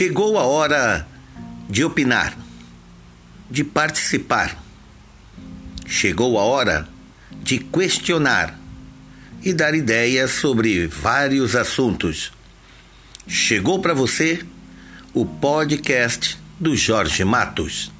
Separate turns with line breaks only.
Chegou a hora de opinar, de participar. Chegou a hora de questionar e dar ideias sobre vários assuntos. Chegou para você o podcast do Jorge Matos.